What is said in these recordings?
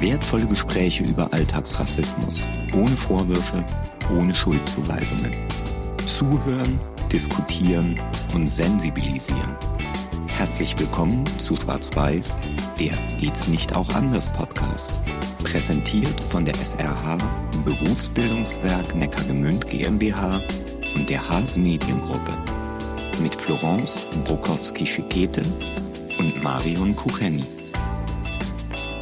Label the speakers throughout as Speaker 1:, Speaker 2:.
Speaker 1: Wertvolle Gespräche über Alltagsrassismus. Ohne Vorwürfe, ohne Schuldzuweisungen. Zuhören, diskutieren und sensibilisieren. Herzlich willkommen zu Schwarz-Weiß, der Geht's nicht auch anders Podcast. Präsentiert von der SRH, Berufsbildungswerk Neckargemünd GmbH und der Haas Mediengruppe. Mit Florence Brokowski-Schikete und Marion Kucheni.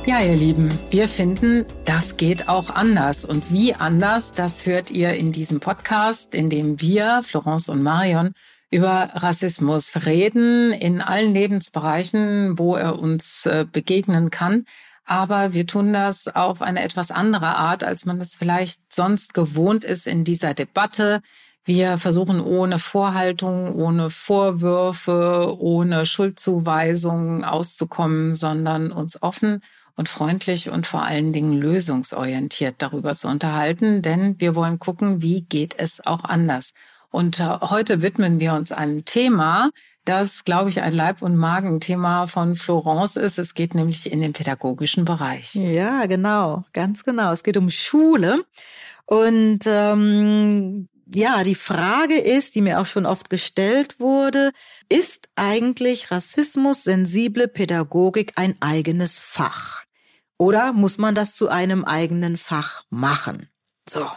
Speaker 2: Ja, ihr Lieben, wir finden, das geht auch anders. Und wie anders, das hört ihr in diesem Podcast, in dem wir, Florence und Marion, über Rassismus reden, in allen Lebensbereichen, wo er uns äh, begegnen kann. Aber wir tun das auf eine etwas andere Art, als man es vielleicht sonst gewohnt ist in dieser Debatte. Wir versuchen ohne Vorhaltung, ohne Vorwürfe, ohne Schuldzuweisungen auszukommen, sondern uns offen und freundlich und vor allen Dingen lösungsorientiert darüber zu unterhalten, denn wir wollen gucken, wie geht es auch anders. Und äh, heute widmen wir uns einem Thema, das, glaube ich, ein Leib- und Magenthema von Florence ist. Es geht nämlich in den pädagogischen Bereich.
Speaker 3: Ja, genau, ganz genau. Es geht um Schule. Und ähm, ja, die Frage ist, die mir auch schon oft gestellt wurde, ist eigentlich Rassismus sensible Pädagogik ein eigenes Fach? Oder muss man das zu einem eigenen Fach machen? So.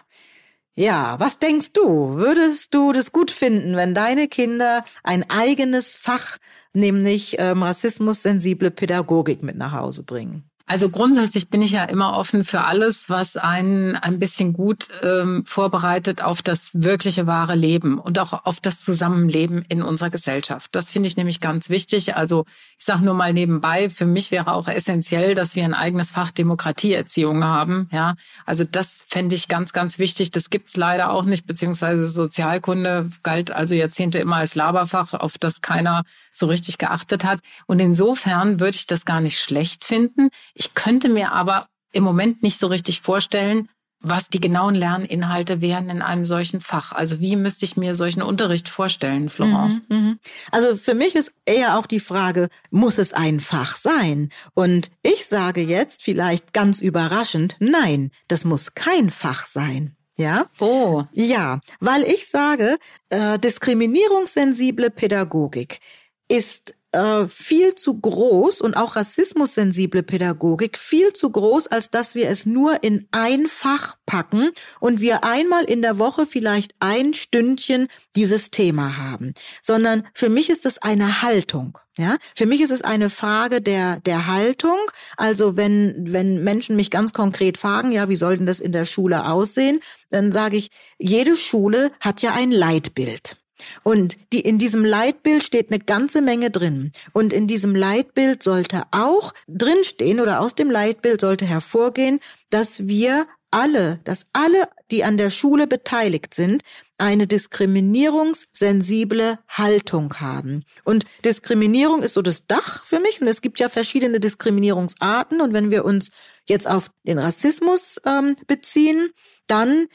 Speaker 3: Ja, was denkst du? Würdest du das gut finden, wenn deine Kinder ein eigenes Fach, nämlich ähm, rassismus-sensible Pädagogik mit nach Hause bringen?
Speaker 2: Also grundsätzlich bin ich ja immer offen für alles, was einen ein bisschen gut ähm, vorbereitet auf das wirkliche wahre Leben und auch auf das Zusammenleben in unserer Gesellschaft. Das finde ich nämlich ganz wichtig. Also ich sage nur mal nebenbei, für mich wäre auch essentiell, dass wir ein eigenes Fach Demokratieerziehung haben. Ja, also das fände ich ganz, ganz wichtig. Das gibt's leider auch nicht, beziehungsweise Sozialkunde galt also Jahrzehnte immer als Laberfach, auf das keiner so richtig geachtet hat. Und insofern würde ich das gar nicht schlecht finden. Ich könnte mir aber im Moment nicht so richtig vorstellen, was die genauen Lerninhalte wären in einem solchen Fach. Also wie müsste ich mir solchen Unterricht vorstellen, Florence?
Speaker 3: Mhm, mhm. Also für mich ist eher auch die Frage, muss es ein Fach sein? Und ich sage jetzt vielleicht ganz überraschend, nein, das muss kein Fach sein. Ja?
Speaker 2: Oh.
Speaker 3: Ja, weil ich sage, äh, diskriminierungssensible Pädagogik ist äh, viel zu groß und auch rassismussensible Pädagogik viel zu groß, als dass wir es nur in ein Fach packen und wir einmal in der Woche vielleicht ein Stündchen dieses Thema haben, sondern für mich ist es eine Haltung. Ja, für mich ist es eine Frage der, der Haltung. Also wenn, wenn Menschen mich ganz konkret fragen, ja, wie soll denn das in der Schule aussehen? Dann sage ich, jede Schule hat ja ein Leitbild. Und die, in diesem Leitbild steht eine ganze Menge drin. Und in diesem Leitbild sollte auch drinstehen oder aus dem Leitbild sollte hervorgehen, dass wir alle, dass alle, die an der Schule beteiligt sind, eine diskriminierungssensible Haltung haben. Und Diskriminierung ist so das Dach für mich. Und es gibt ja verschiedene Diskriminierungsarten. Und wenn wir uns jetzt auf den Rassismus ähm, beziehen, dann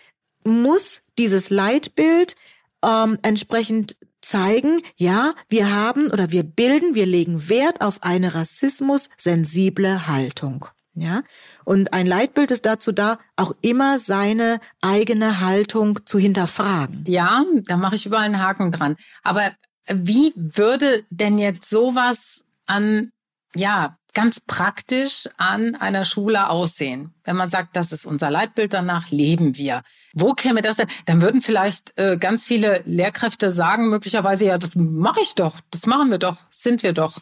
Speaker 3: muss dieses Leitbild ähm, entsprechend zeigen, ja, wir haben oder wir bilden, wir legen Wert auf eine rassismus-sensible Haltung. Ja, und ein Leitbild ist dazu da, auch immer seine eigene Haltung zu hinterfragen.
Speaker 2: Ja, da mache ich überall einen Haken dran. Aber wie würde denn jetzt sowas an, ja, ganz praktisch an einer Schule aussehen? Wenn man sagt, das ist unser Leitbild, danach leben wir. Wo käme das denn? Dann würden vielleicht äh, ganz viele Lehrkräfte sagen, möglicherweise, ja, das mache ich doch, das machen wir doch, sind wir doch.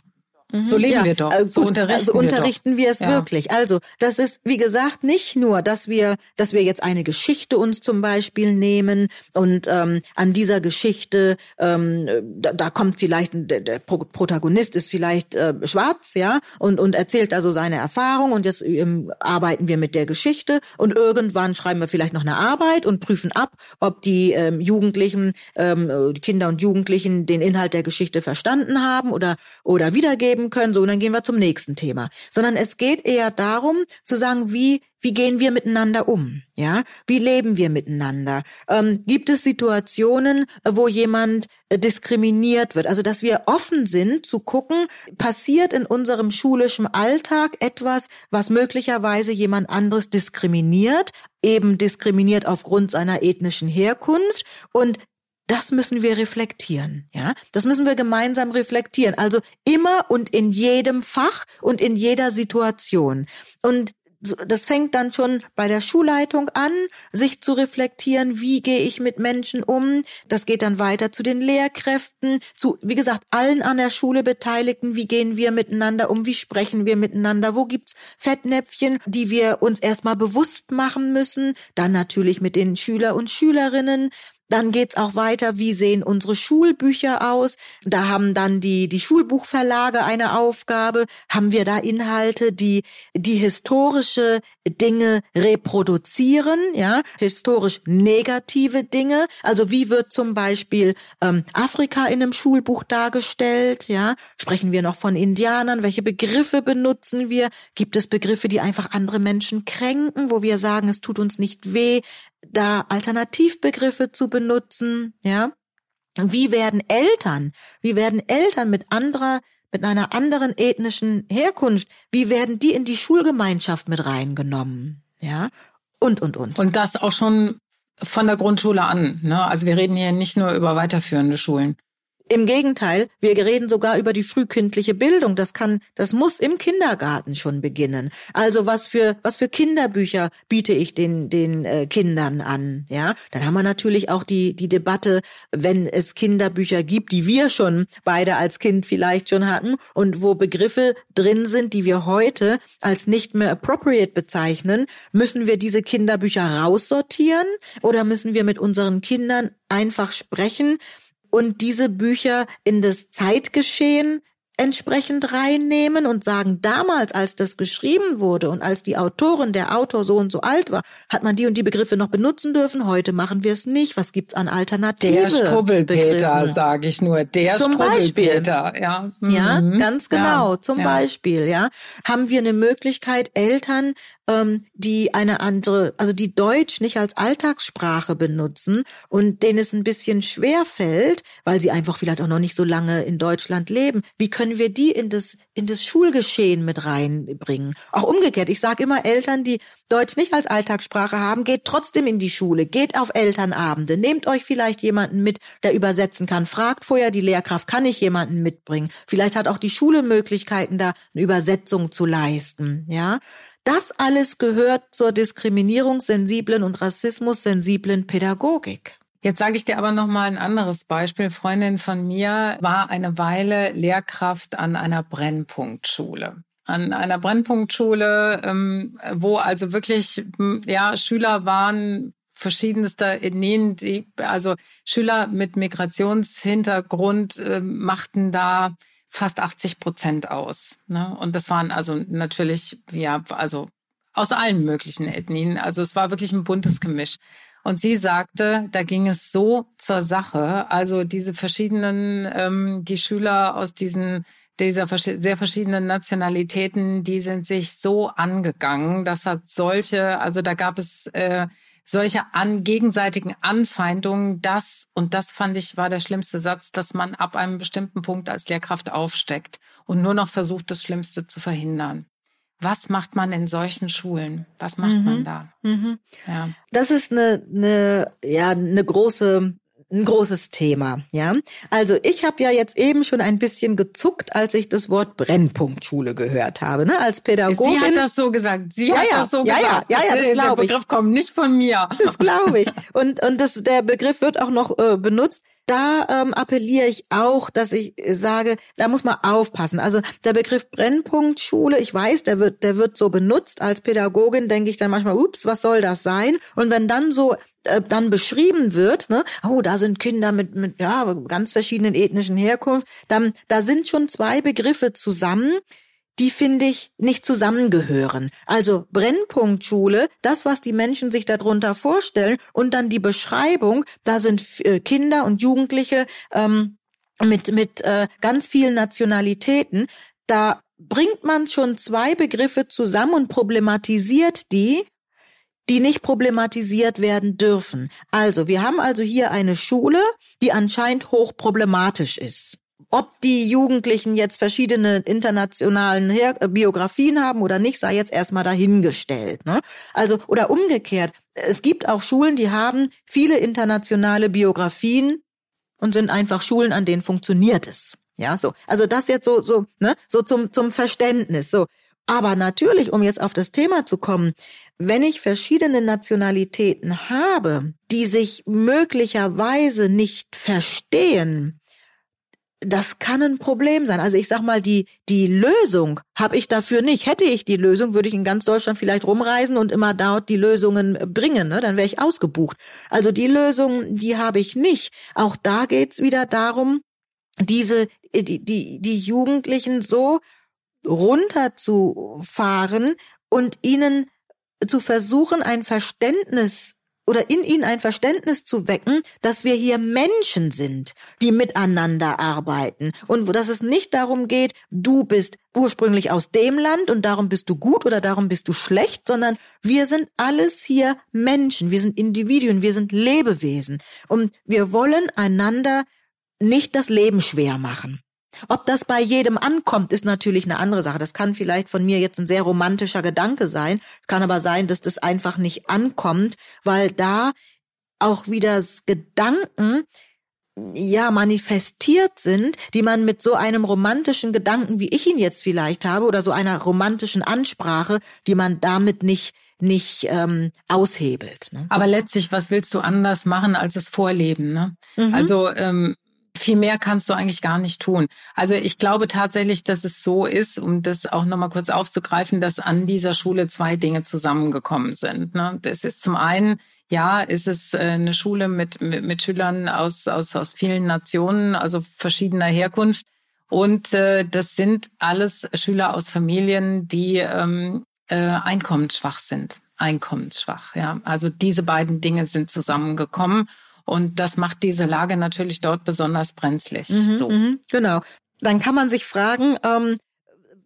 Speaker 2: So leben ja, wir doch.
Speaker 3: Äh, so unterrichten, also unterrichten wir, wir es ja. wirklich. Also das ist, wie gesagt, nicht nur, dass wir, dass wir jetzt eine Geschichte uns zum Beispiel nehmen und ähm, an dieser Geschichte, ähm, da, da kommt vielleicht der, der Protagonist ist vielleicht äh, schwarz, ja, und und erzählt also seine Erfahrung und jetzt ähm, arbeiten wir mit der Geschichte und irgendwann schreiben wir vielleicht noch eine Arbeit und prüfen ab, ob die ähm, Jugendlichen, ähm, die Kinder und Jugendlichen den Inhalt der Geschichte verstanden haben oder oder wiedergeben leben können. So, und dann gehen wir zum nächsten Thema. Sondern es geht eher darum, zu sagen, wie, wie gehen wir miteinander um? Ja, wie leben wir miteinander? Ähm, gibt es Situationen, wo jemand äh, diskriminiert wird? Also, dass wir offen sind zu gucken, passiert in unserem schulischen Alltag etwas, was möglicherweise jemand anderes diskriminiert, eben diskriminiert aufgrund seiner ethnischen Herkunft und das müssen wir reflektieren, ja? Das müssen wir gemeinsam reflektieren. Also immer und in jedem Fach und in jeder Situation. Und das fängt dann schon bei der Schulleitung an, sich zu reflektieren, wie gehe ich mit Menschen um. Das geht dann weiter zu den Lehrkräften, zu, wie gesagt, allen an der Schule Beteiligten. Wie gehen wir miteinander um? Wie sprechen wir miteinander? Wo gibt's Fettnäpfchen, die wir uns erstmal bewusst machen müssen? Dann natürlich mit den Schüler und Schülerinnen. Dann geht's auch weiter, wie sehen unsere Schulbücher aus? Da haben dann die, die Schulbuchverlage eine Aufgabe. Haben wir da Inhalte, die, die historische Dinge reproduzieren, ja, historisch negative Dinge? Also wie wird zum Beispiel ähm, Afrika in einem Schulbuch dargestellt, ja? Sprechen wir noch von Indianern? Welche Begriffe benutzen wir? Gibt es Begriffe, die einfach andere Menschen kränken, wo wir sagen, es tut uns nicht weh, da Alternativbegriffe zu benutzen, ja. Wie werden Eltern, wie werden Eltern mit anderer, mit einer anderen ethnischen Herkunft, wie werden die in die Schulgemeinschaft mit reingenommen, ja? Und, und, und.
Speaker 2: Und das auch schon von der Grundschule an, ne? Also wir reden hier nicht nur über weiterführende Schulen.
Speaker 3: Im Gegenteil, wir reden sogar über die frühkindliche Bildung. Das kann, das muss im Kindergarten schon beginnen. Also was für was für Kinderbücher biete ich den den äh, Kindern an? Ja, dann haben wir natürlich auch die die Debatte, wenn es Kinderbücher gibt, die wir schon beide als Kind vielleicht schon hatten und wo Begriffe drin sind, die wir heute als nicht mehr appropriate bezeichnen, müssen wir diese Kinderbücher raussortieren oder müssen wir mit unseren Kindern einfach sprechen? Und diese Bücher in das Zeitgeschehen entsprechend reinnehmen und sagen, damals, als das geschrieben wurde und als die Autorin, der Autor so und so alt war, hat man die und die Begriffe noch benutzen dürfen. Heute machen wir es nicht. Was gibt's an Alternativen?
Speaker 2: Der Strubbelpeter, sage ich nur. Der
Speaker 3: Zum
Speaker 2: Strubbelpeter,
Speaker 3: Beispiel. ja. Mhm. Ja, ganz genau. Ja. Zum ja. Beispiel, ja. Haben wir eine Möglichkeit, Eltern ähm, die eine andere, also die Deutsch nicht als Alltagssprache benutzen und denen es ein bisschen schwer fällt, weil sie einfach vielleicht auch noch nicht so lange in Deutschland leben. Wie können wir die in das in das Schulgeschehen mit reinbringen? Auch umgekehrt. Ich sage immer Eltern, die Deutsch nicht als Alltagssprache haben, geht trotzdem in die Schule, geht auf Elternabende, nehmt euch vielleicht jemanden mit, der übersetzen kann. Fragt vorher die Lehrkraft, kann ich jemanden mitbringen? Vielleicht hat auch die Schule Möglichkeiten, da eine Übersetzung zu leisten. Ja, das alles gehört zur diskriminierungssensiblen und rassismussensiblen Pädagogik.
Speaker 2: Jetzt sage ich dir aber noch mal ein anderes Beispiel. Freundin von mir war eine Weile Lehrkraft an einer Brennpunktschule. An einer Brennpunktschule, ähm, wo also wirklich ja Schüler waren verschiedenster Ethnien, die, also Schüler mit Migrationshintergrund äh, machten da fast 80 Prozent aus. Ne? Und das waren also natürlich, ja, also aus allen möglichen Ethnien. Also es war wirklich ein buntes Gemisch. Und sie sagte, da ging es so zur Sache. Also diese verschiedenen, ähm, die Schüler aus diesen dieser sehr verschiedenen Nationalitäten, die sind sich so angegangen. Das hat solche, also da gab es äh, solche an gegenseitigen Anfeindungen, das, und das fand ich war der schlimmste Satz, dass man ab einem bestimmten Punkt als Lehrkraft aufsteckt und nur noch versucht, das Schlimmste zu verhindern. Was macht man in solchen Schulen? Was macht mhm. man da?
Speaker 3: Mhm. Ja. Das ist eine, eine, ja, eine große ein großes Thema, ja. Also ich habe ja jetzt eben schon ein bisschen gezuckt, als ich das Wort Brennpunktschule gehört habe, ne? Als Pädagogin.
Speaker 2: Sie hat das so gesagt. Sie
Speaker 3: ja,
Speaker 2: hat
Speaker 3: ja,
Speaker 2: das so
Speaker 3: ja,
Speaker 2: gesagt.
Speaker 3: Ja, ja, ja, das glaube
Speaker 2: ich. Der Begriff kommt nicht von mir.
Speaker 3: Das glaube ich. Und und das der Begriff wird auch noch äh, benutzt. Da ähm, appelliere ich auch, dass ich sage, da muss man aufpassen. Also der Begriff Brennpunktschule, ich weiß, der wird, der wird so benutzt. Als Pädagogin denke ich dann manchmal, ups, was soll das sein? Und wenn dann so äh, dann beschrieben wird, ne, oh, da sind Kinder mit, mit ja, ganz verschiedenen ethnischen Herkunft, dann da sind schon zwei Begriffe zusammen, die finde ich nicht zusammengehören. Also Brennpunktschule, das, was die Menschen sich darunter vorstellen, und dann die Beschreibung, da sind äh, Kinder und Jugendliche ähm, mit mit äh, ganz vielen Nationalitäten da bringt man schon zwei Begriffe zusammen und problematisiert die, die nicht problematisiert werden dürfen. Also, wir haben also hier eine Schule, die anscheinend hochproblematisch ist. Ob die Jugendlichen jetzt verschiedene internationalen Her äh, Biografien haben oder nicht, sei jetzt erstmal dahingestellt. Ne? Also, oder umgekehrt. Es gibt auch Schulen, die haben viele internationale Biografien und sind einfach Schulen, an denen funktioniert es. Ja, so. Also das jetzt so, so, ne, so zum, zum Verständnis, so. Aber natürlich, um jetzt auf das Thema zu kommen, wenn ich verschiedene Nationalitäten habe, die sich möglicherweise nicht verstehen, das kann ein Problem sein. Also ich sag mal, die, die Lösung habe ich dafür nicht. Hätte ich die Lösung, würde ich in ganz Deutschland vielleicht rumreisen und immer dort die Lösungen bringen. Ne? Dann wäre ich ausgebucht. Also die Lösung, die habe ich nicht. Auch da geht's wieder darum, diese, die, die, die Jugendlichen so runterzufahren und ihnen zu versuchen, ein Verständnis oder in ihnen ein Verständnis zu wecken, dass wir hier Menschen sind, die miteinander arbeiten. Und dass es nicht darum geht, du bist ursprünglich aus dem Land und darum bist du gut oder darum bist du schlecht, sondern wir sind alles hier Menschen, wir sind Individuen, wir sind Lebewesen. Und wir wollen einander nicht das Leben schwer machen. Ob das bei jedem ankommt, ist natürlich eine andere Sache. Das kann vielleicht von mir jetzt ein sehr romantischer Gedanke sein, kann aber sein, dass das einfach nicht ankommt, weil da auch wieder Gedanken ja manifestiert sind, die man mit so einem romantischen Gedanken, wie ich ihn jetzt vielleicht habe, oder so einer romantischen Ansprache, die man damit nicht nicht ähm, aushebelt. Ne?
Speaker 2: Aber letztlich, was willst du anders machen als das Vorleben? Ne? Mhm. Also ähm, viel mehr kannst du eigentlich gar nicht tun. Also ich glaube tatsächlich, dass es so ist, um das auch nochmal kurz aufzugreifen, dass an dieser Schule zwei Dinge zusammengekommen sind. Ne? Das ist zum einen, ja, ist es äh, eine Schule mit, mit, mit Schülern aus, aus, aus vielen Nationen, also verschiedener Herkunft. Und äh, das sind alles Schüler aus Familien, die ähm, äh, einkommensschwach sind. Einkommensschwach, ja. Also diese beiden Dinge sind zusammengekommen. Und das macht diese Lage natürlich dort besonders brenzlig.
Speaker 3: Mhm, so. Mhm, genau. Dann kann man sich fragen, ähm,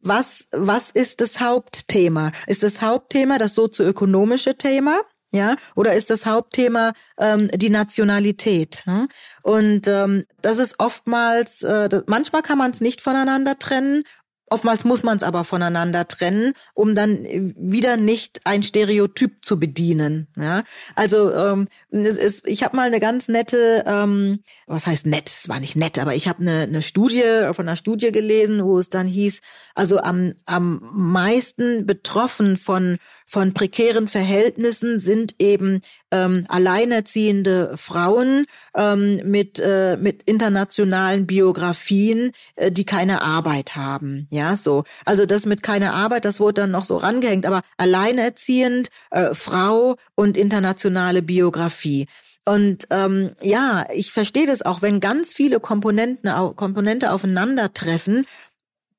Speaker 3: was, was ist das Hauptthema? Ist das Hauptthema das sozioökonomische Thema? Ja, oder ist das Hauptthema ähm, die Nationalität? Hm? Und ähm, das ist oftmals, äh, das, manchmal kann man es nicht voneinander trennen Oftmals muss man es aber voneinander trennen, um dann wieder nicht ein Stereotyp zu bedienen. Ja? Also ähm, es ist, ich habe mal eine ganz nette, ähm, was heißt nett? Es war nicht nett, aber ich habe eine, eine Studie von einer Studie gelesen, wo es dann hieß, also am, am meisten betroffen von von prekären Verhältnissen sind eben ähm, alleinerziehende Frauen ähm, mit äh, mit internationalen Biografien, äh, die keine Arbeit haben. Ja, so. Also das mit keine Arbeit, das wurde dann noch so rangehängt, aber alleinerziehend, äh, Frau und internationale Biografie. Und ähm, ja, ich verstehe das auch, wenn ganz viele Komponenten, Komponente aufeinandertreffen,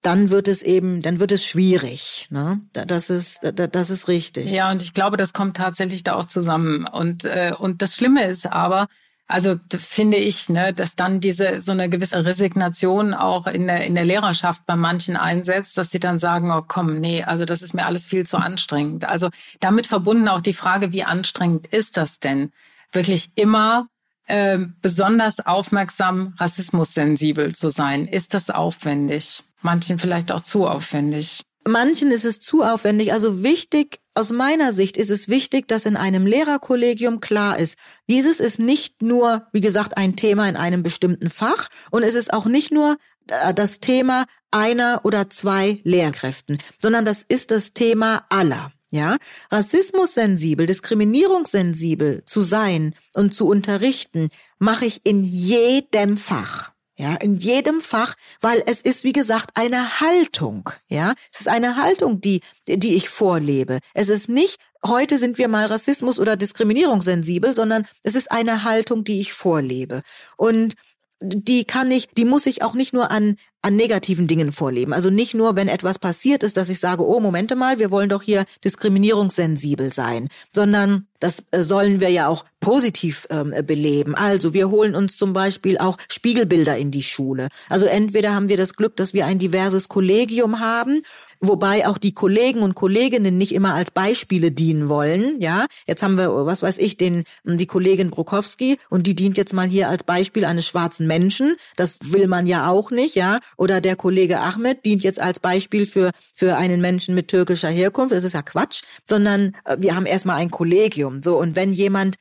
Speaker 3: dann wird es eben, dann wird es schwierig. Ne? Das ist, das ist richtig.
Speaker 2: Ja, und ich glaube, das kommt tatsächlich da auch zusammen. Und äh, und das Schlimme ist aber, also finde ich, ne, dass dann diese so eine gewisse Resignation auch in der in der Lehrerschaft bei manchen einsetzt, dass sie dann sagen, oh komm, nee, also das ist mir alles viel zu anstrengend. Also damit verbunden auch die Frage, wie anstrengend ist das denn? Wirklich immer äh, besonders aufmerksam, rassismussensibel zu sein. Ist das aufwendig? Manchen vielleicht auch zu aufwendig.
Speaker 3: Manchen ist es zu aufwendig. Also wichtig, aus meiner Sicht ist es wichtig, dass in einem Lehrerkollegium klar ist, dieses ist nicht nur, wie gesagt, ein Thema in einem bestimmten Fach und es ist auch nicht nur äh, das Thema einer oder zwei Lehrkräften, sondern das ist das Thema aller. Ja, rassismussensibel, diskriminierungssensibel zu sein und zu unterrichten, mache ich in jedem Fach. Ja, in jedem Fach, weil es ist, wie gesagt, eine Haltung. Ja, es ist eine Haltung, die, die ich vorlebe. Es ist nicht, heute sind wir mal Rassismus oder Diskriminierungssensibel, sondern es ist eine Haltung, die ich vorlebe. Und die kann ich, die muss ich auch nicht nur an an negativen Dingen vorleben. Also nicht nur, wenn etwas passiert ist, dass ich sage, oh, Momente mal, wir wollen doch hier diskriminierungssensibel sein, sondern das äh, sollen wir ja auch positiv ähm, beleben. Also wir holen uns zum Beispiel auch Spiegelbilder in die Schule. Also entweder haben wir das Glück, dass wir ein diverses Kollegium haben wobei auch die Kollegen und Kolleginnen nicht immer als Beispiele dienen wollen. Ja, jetzt haben wir, was weiß ich, den die Kollegin Brokowski und die dient jetzt mal hier als Beispiel eines schwarzen Menschen. Das will man ja auch nicht, ja. Oder der Kollege Ahmed dient jetzt als Beispiel für für einen Menschen mit türkischer Herkunft. Das ist ja Quatsch, sondern äh, wir haben erstmal ein Kollegium. So und wenn jemand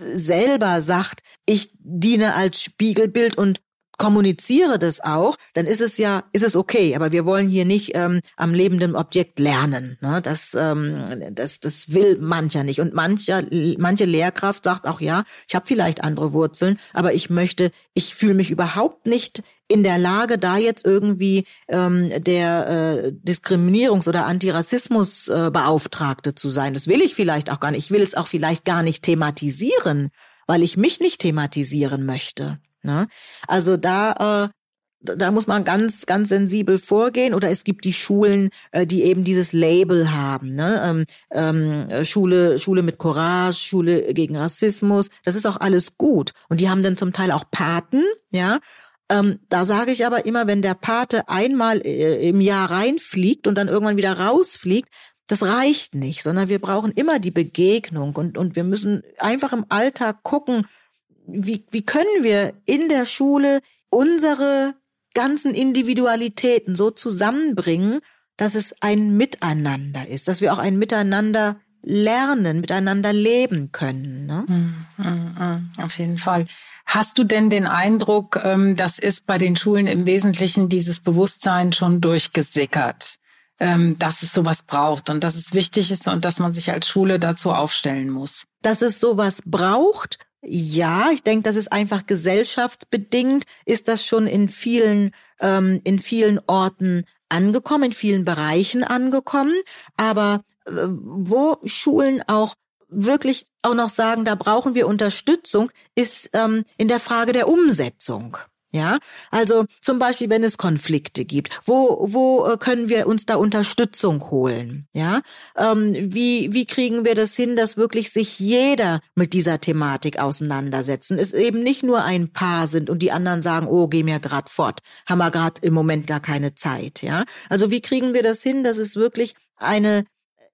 Speaker 3: selber sagt, ich diene als Spiegelbild und kommuniziere das auch, dann ist es ja, ist es okay. Aber wir wollen hier nicht ähm, am lebenden Objekt lernen. Ne? Das, ähm, das, das will mancher nicht. Und mancher, manche Lehrkraft sagt auch, ja, ich habe vielleicht andere Wurzeln, aber ich möchte, ich fühle mich überhaupt nicht in der Lage, da jetzt irgendwie ähm, der äh, Diskriminierungs- oder Antirassismusbeauftragte äh, zu sein. Das will ich vielleicht auch gar nicht. Ich will es auch vielleicht gar nicht thematisieren, weil ich mich nicht thematisieren möchte. Ne? Also da, äh, da muss man ganz, ganz sensibel vorgehen. Oder es gibt die Schulen, äh, die eben dieses Label haben. Ne? Ähm, ähm, Schule, Schule mit Courage, Schule gegen Rassismus. Das ist auch alles gut. Und die haben dann zum Teil auch Paten, ja. Ähm, da sage ich aber immer, wenn der Pate einmal äh, im Jahr reinfliegt und dann irgendwann wieder rausfliegt, das reicht nicht, sondern wir brauchen immer die Begegnung und, und wir müssen einfach im Alltag gucken, wie, wie können wir in der Schule unsere ganzen Individualitäten so zusammenbringen, dass es ein Miteinander ist, dass wir auch ein Miteinander lernen, miteinander leben können. Ne? Mm,
Speaker 2: mm, mm, auf jeden Fall. Hast du denn den Eindruck, ähm, das ist bei den Schulen im Wesentlichen dieses Bewusstsein schon durchgesickert, ähm, dass es sowas braucht und dass es wichtig ist und dass man sich als Schule dazu aufstellen muss?
Speaker 3: Dass es sowas braucht ja, ich denke, das ist einfach gesellschaftsbedingt, ist das schon in vielen, ähm, in vielen Orten angekommen, in vielen Bereichen angekommen. Aber äh, wo Schulen auch wirklich auch noch sagen, da brauchen wir Unterstützung, ist ähm, in der Frage der Umsetzung. Ja, also zum Beispiel, wenn es Konflikte gibt, wo wo äh, können wir uns da Unterstützung holen? Ja, ähm, wie wie kriegen wir das hin, dass wirklich sich jeder mit dieser Thematik auseinandersetzen? Es eben nicht nur ein Paar sind und die anderen sagen, oh, geh mir grad fort, haben wir gerade im Moment gar keine Zeit. Ja, also wie kriegen wir das hin, dass es wirklich eine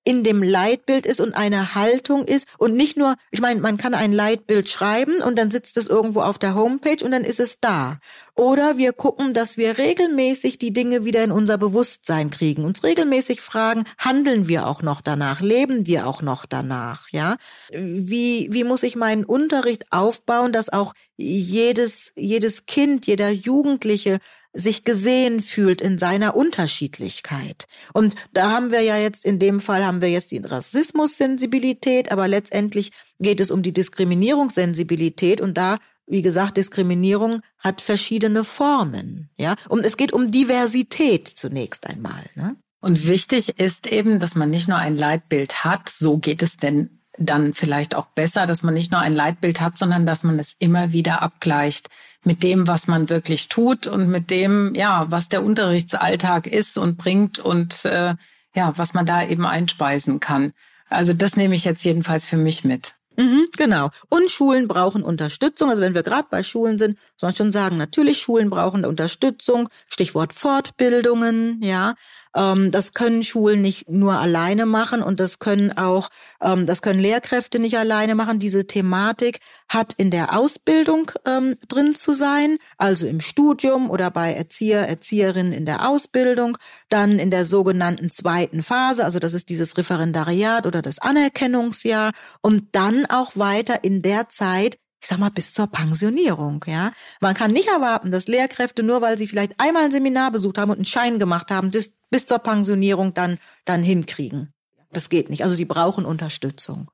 Speaker 3: in dem Leitbild ist und eine Haltung ist und nicht nur, ich meine, man kann ein Leitbild schreiben und dann sitzt es irgendwo auf der Homepage und dann ist es da. Oder wir gucken, dass wir regelmäßig die Dinge wieder in unser Bewusstsein kriegen, uns regelmäßig fragen, handeln wir auch noch danach, leben wir auch noch danach, ja? Wie, wie muss ich meinen Unterricht aufbauen, dass auch jedes, jedes Kind, jeder Jugendliche sich gesehen fühlt in seiner Unterschiedlichkeit. Und da haben wir ja jetzt, in dem Fall haben wir jetzt die Rassismussensibilität, aber letztendlich geht es um die Diskriminierungssensibilität und da wie gesagt, Diskriminierung hat verschiedene Formen, ja. Und es geht um Diversität zunächst einmal, ne?
Speaker 2: Und wichtig ist eben, dass man nicht nur ein Leitbild hat, so geht es denn dann vielleicht auch besser, dass man nicht nur ein Leitbild hat, sondern dass man es immer wieder abgleicht mit dem, was man wirklich tut und mit dem, ja, was der Unterrichtsalltag ist und bringt und äh, ja, was man da eben einspeisen kann. Also das nehme ich jetzt jedenfalls für mich mit.
Speaker 3: Mhm, genau. Und Schulen brauchen Unterstützung. Also wenn wir gerade bei Schulen sind, soll ich schon sagen, natürlich Schulen brauchen Unterstützung. Stichwort Fortbildungen, ja. Ähm, das können Schulen nicht nur alleine machen und das können auch, ähm, das können Lehrkräfte nicht alleine machen. Diese Thematik hat in der Ausbildung ähm, drin zu sein, also im Studium oder bei Erzieher, Erzieherinnen in der Ausbildung, dann in der sogenannten zweiten Phase, also das ist dieses Referendariat oder das Anerkennungsjahr und dann auch weiter in der Zeit, ich sag mal, bis zur Pensionierung, ja. Man kann nicht erwarten, dass Lehrkräfte nur, weil sie vielleicht einmal ein Seminar besucht haben und einen Schein gemacht haben, das bis zur Pensionierung dann, dann hinkriegen. Das geht nicht. Also sie brauchen Unterstützung.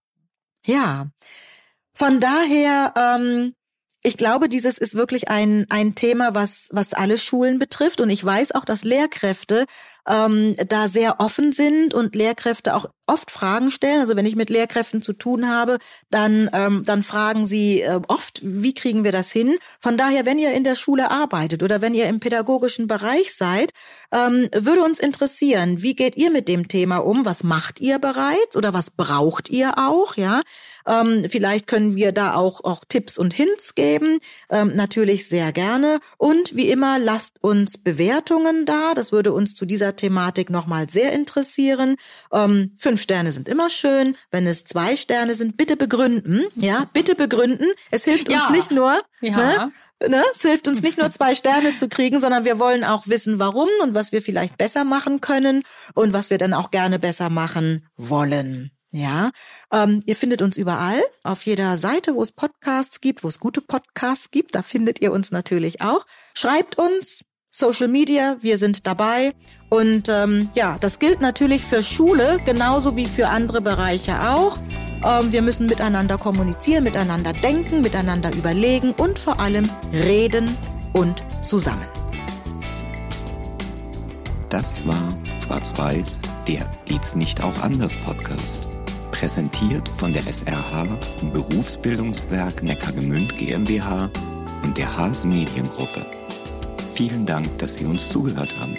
Speaker 3: Ja. Von daher, ähm, ich glaube, dieses ist wirklich ein, ein Thema, was, was alle Schulen betrifft. Und ich weiß auch, dass Lehrkräfte ähm, da sehr offen sind und Lehrkräfte auch oft Fragen stellen. Also wenn ich mit Lehrkräften zu tun habe, dann, ähm, dann fragen sie äh, oft, wie kriegen wir das hin? Von daher, wenn ihr in der Schule arbeitet oder wenn ihr im pädagogischen Bereich seid, ähm, würde uns interessieren, wie geht ihr mit dem Thema um? Was macht ihr bereits oder was braucht ihr auch? Ja, ähm, vielleicht können wir da auch, auch Tipps und Hints geben. Ähm, natürlich sehr gerne. Und wie immer, lasst uns Bewertungen da. Das würde uns zu dieser Thematik nochmal sehr interessieren. Ähm, fünf Sterne sind immer schön. Wenn es zwei Sterne sind, bitte begründen. Ja, bitte begründen. Es hilft uns nicht nur. Ja. Ne? Ne? Es hilft uns nicht nur zwei Sterne zu kriegen, sondern wir wollen auch wissen, warum und was wir vielleicht besser machen können und was wir dann auch gerne besser machen wollen. Ja, ähm, ihr findet uns überall, auf jeder Seite, wo es Podcasts gibt, wo es gute Podcasts gibt, da findet ihr uns natürlich auch. Schreibt uns, Social Media, wir sind dabei. Und ähm, ja, das gilt natürlich für Schule genauso wie für andere Bereiche auch. Ähm, wir müssen miteinander kommunizieren, miteinander denken, miteinander überlegen und vor allem reden und zusammen.
Speaker 1: Das war Schwarz-Weiß, der Geht's nicht auch anders Podcast. Präsentiert von der SRH, Berufsbildungswerk Neckargemünd GmbH und der Haas Mediengruppe. Vielen Dank, dass Sie uns zugehört haben.